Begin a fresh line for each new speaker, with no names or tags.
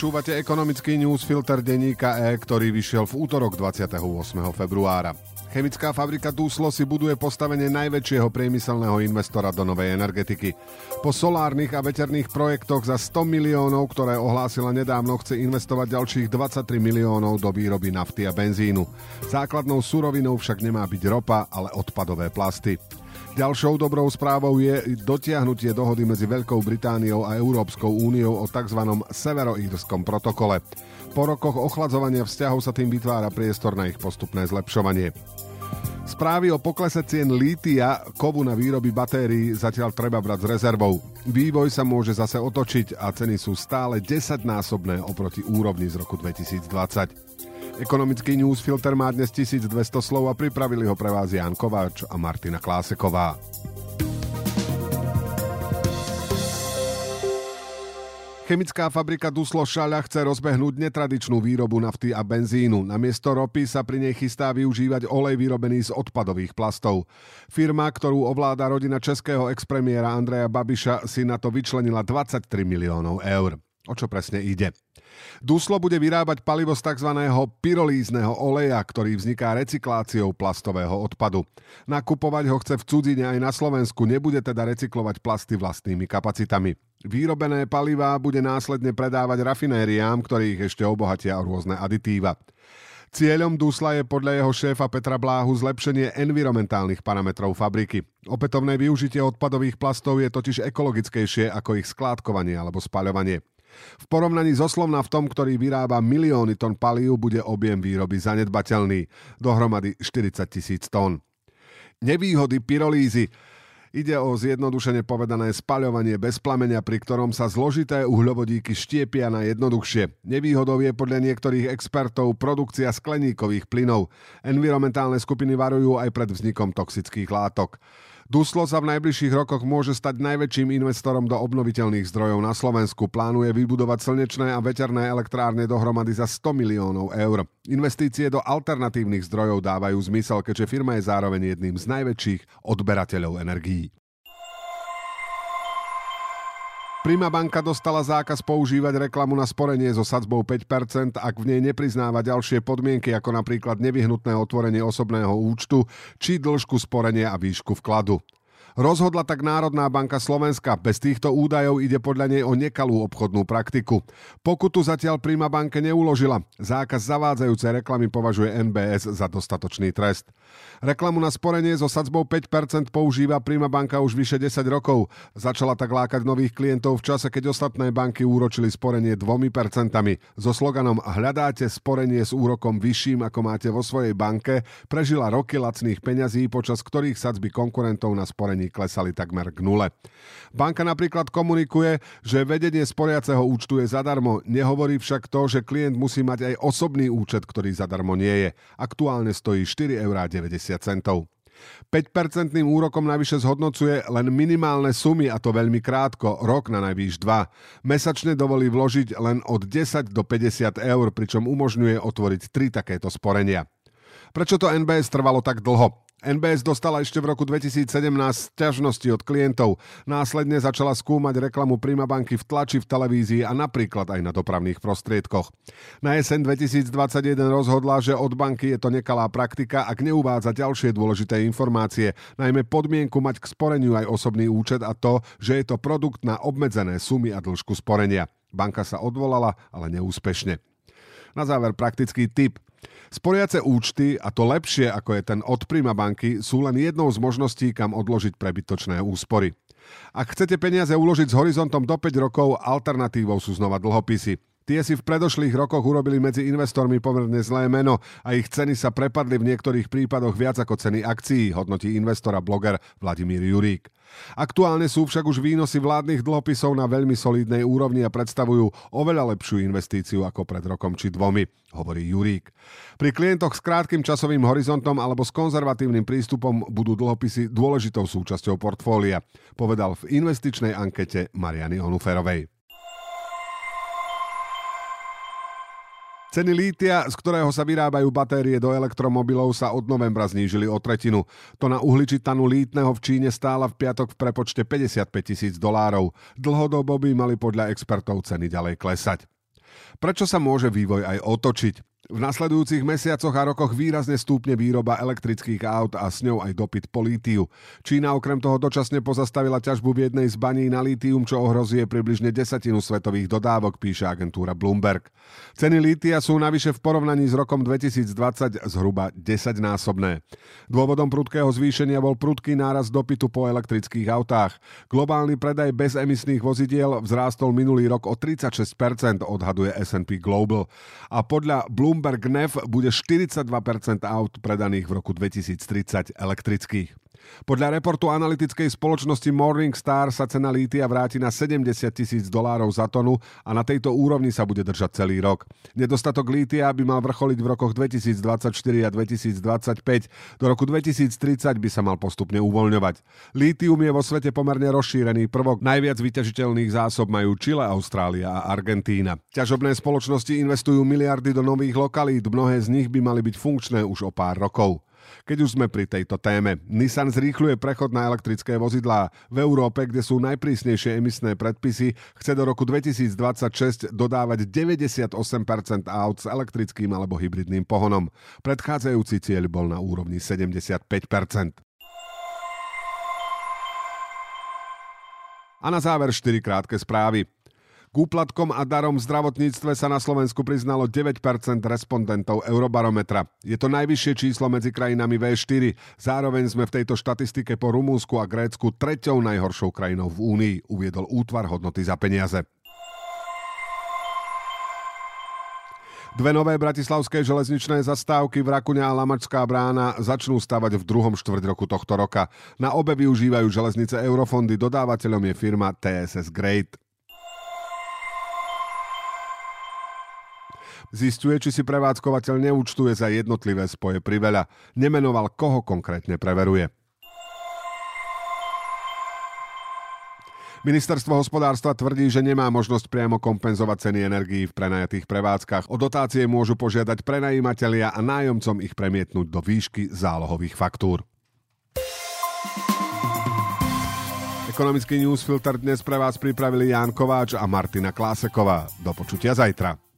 Počúvate ekonomický newsfilter denníka E, ktorý vyšiel v útorok 28. februára. Chemická fabrika Dúslo si buduje postavenie najväčšieho priemyselného investora do novej energetiky. Po solárnych a veterných projektoch za 100 miliónov, ktoré ohlásila nedávno, chce investovať ďalších 23 miliónov do výroby nafty a benzínu. Základnou surovinou však nemá byť ropa, ale odpadové plasty. Ďalšou dobrou správou je dotiahnutie dohody medzi Veľkou Britániou a Európskou úniou o tzv. severoírskom protokole. Po rokoch ochladzovania vzťahov sa tým vytvára priestor na ich postupné zlepšovanie. Správy o poklese cien lítia, kovu na výroby batérií zatiaľ treba brať s rezervou. Vývoj sa môže zase otočiť a ceny sú stále 10-násobné oproti úrovni z roku 2020. Ekonomický newsfilter má dnes 1200 slov a pripravili ho pre vás Jan Kováč a Martina Kláseková. Chemická fabrika Duslo Šaľa chce rozbehnúť netradičnú výrobu nafty a benzínu. Namiesto ropy sa pri nej chystá využívať olej vyrobený z odpadových plastov. Firma, ktorú ovláda rodina českého expremiéra Andreja Babiša, si na to vyčlenila 23 miliónov eur. O čo presne ide? Duslo bude vyrábať palivo z tzv. pyrolízneho oleja, ktorý vzniká recykláciou plastového odpadu. Nakupovať ho chce v cudzine aj na Slovensku, nebude teda recyklovať plasty vlastnými kapacitami. Výrobené palivá bude následne predávať rafinériám, ktorých ešte obohatia o rôzne aditíva. Cieľom Dusla je podľa jeho šéfa Petra Bláhu zlepšenie environmentálnych parametrov fabriky. Opätovné využitie odpadových plastov je totiž ekologickejšie ako ich skládkovanie alebo spaľovanie. V porovnaní so Slovnaftom, ktorý vyrába milióny tón palív, bude objem výroby zanedbateľný, dohromady 40 tisíc tón. Nevýhody pyrolízy Ide o zjednodušene povedané spaľovanie bez plamenia, pri ktorom sa zložité uhľovodíky štiepia na jednoduchšie. Nevýhodou je podľa niektorých expertov produkcia skleníkových plynov. Environmentálne skupiny varujú aj pred vznikom toxických látok. Duslo sa v najbližších rokoch môže stať najväčším investorom do obnoviteľných zdrojov na Slovensku. Plánuje vybudovať slnečné a veterné elektrárne dohromady za 100 miliónov eur. Investície do alternatívnych zdrojov dávajú zmysel, keďže firma je zároveň jedným z najväčších odberateľov energií. Prima banka dostala zákaz používať reklamu na sporenie so sadzbou 5%, ak v nej nepriznáva ďalšie podmienky, ako napríklad nevyhnutné otvorenie osobného účtu či dĺžku sporenia a výšku vkladu. Rozhodla tak Národná banka Slovenska. Bez týchto údajov ide podľa nej o nekalú obchodnú praktiku. Pokutu zatiaľ Prima banke neuložila. Zákaz zavádzajúcej reklamy považuje NBS za dostatočný trest. Reklamu na sporenie so sadzbou 5% používa Prima banka už vyše 10 rokov. Začala tak lákať nových klientov v čase, keď ostatné banky úročili sporenie 2% so sloganom Hľadáte sporenie s úrokom vyšším, ako máte vo svojej banke, prežila roky lacných peňazí, počas ktorých sadzby konkurentov na sporenie spojení klesali takmer k nule. Banka napríklad komunikuje, že vedenie sporiaceho účtu je zadarmo, nehovorí však to, že klient musí mať aj osobný účet, ktorý zadarmo nie je. Aktuálne stojí 4,90 eur. 5-percentným úrokom navyše zhodnocuje len minimálne sumy a to veľmi krátko, rok na najvýš 2. Mesačne dovolí vložiť len od 10 do 50 eur, pričom umožňuje otvoriť 3 takéto sporenia. Prečo to NBS trvalo tak dlho? NBS dostala ešte v roku 2017 ťažnosti od klientov. Následne začala skúmať reklamu Prima banky v tlači, v televízii a napríklad aj na dopravných prostriedkoch. Na jeseň 2021 rozhodla, že od banky je to nekalá praktika, ak neuvádza ďalšie dôležité informácie, najmä podmienku mať k sporeniu aj osobný účet a to, že je to produkt na obmedzené sumy a dĺžku sporenia. Banka sa odvolala, ale neúspešne. Na záver praktický tip. Sporiace účty, a to lepšie ako je ten od Prima banky, sú len jednou z možností, kam odložiť prebytočné úspory. Ak chcete peniaze uložiť s horizontom do 5 rokov, alternatívou sú znova dlhopisy. Tie si v predošlých rokoch urobili medzi investormi pomerne zlé meno a ich ceny sa prepadli v niektorých prípadoch viac ako ceny akcií, hodnotí investora bloger Vladimír Jurík. Aktuálne sú však už výnosy vládnych dlhopisov na veľmi solidnej úrovni a predstavujú oveľa lepšiu investíciu ako pred rokom či dvomi, hovorí Jurík. Pri klientoch s krátkým časovým horizontom alebo s konzervatívnym prístupom budú dlhopisy dôležitou súčasťou portfólia, povedal v investičnej ankete Mariany Onuferovej. Ceny lítia, z ktorého sa vyrábajú batérie do elektromobilov, sa od novembra znížili o tretinu. To na uhličitanu lítneho v Číne stála v piatok v prepočte 55 tisíc dolárov. Dlhodobo by mali podľa expertov ceny ďalej klesať. Prečo sa môže vývoj aj otočiť? V nasledujúcich mesiacoch a rokoch výrazne stúpne výroba elektrických aut a s ňou aj dopyt po lítiu. Čína okrem toho dočasne pozastavila ťažbu v jednej z baní na lítium, čo ohrozuje približne desatinu svetových dodávok, píše agentúra Bloomberg. Ceny lítia sú navyše v porovnaní s rokom 2020 zhruba 10-násobné. Dôvodom prudkého zvýšenia bol prudký náraz dopytu po elektrických autách. Globálny predaj bezemisných vozidiel vzrástol minulý rok o 36%, odhaduje S&P Global. A podľa Bloomberg Bloomberg NEF bude 42% aut predaných v roku 2030 elektrických. Podľa reportu analytickej spoločnosti Morningstar sa cena lítia vráti na 70 tisíc dolárov za tonu a na tejto úrovni sa bude držať celý rok. Nedostatok lítia by mal vrcholiť v rokoch 2024 a 2025. Do roku 2030 by sa mal postupne uvoľňovať. Lítium je vo svete pomerne rozšírený prvok. Najviac vyťažiteľných zásob majú Čile, Austrália a Argentína. Ťažobné spoločnosti investujú miliardy do nových lokalít, mnohé z nich by mali byť funkčné už o pár rokov. Keď už sme pri tejto téme, Nissan zrýchľuje prechod na elektrické vozidlá. V Európe, kde sú najprísnejšie emisné predpisy, chce do roku 2026 dodávať 98% aut s elektrickým alebo hybridným pohonom. Predchádzajúci cieľ bol na úrovni 75%. A na záver 4 krátke správy. K úplatkom a darom v zdravotníctve sa na Slovensku priznalo 9% respondentov Eurobarometra. Je to najvyššie číslo medzi krajinami V4. Zároveň sme v tejto štatistike po Rumúnsku a Grécku treťou najhoršou krajinou v Únii, uviedol útvar hodnoty za peniaze. Dve nové bratislavské železničné zastávky v Rakuňa a Lamačská brána začnú stavať v druhom štvrť roku tohto roka. Na obe využívajú železnice Eurofondy, dodávateľom je firma TSS Great. Zistuje, či si prevádzkovateľ neúčtuje za jednotlivé spoje priveľa. Nemenoval, koho konkrétne preveruje. Ministerstvo hospodárstva tvrdí, že nemá možnosť priamo kompenzovať ceny energií v prenajatých prevádzkach. O dotácie môžu požiadať prenajímatelia a nájomcom ich premietnúť do výšky zálohových faktúr. Ekonomický newsfilter dnes pre vás pripravili Ján Kováč a Martina Kláseková. Do počutia zajtra.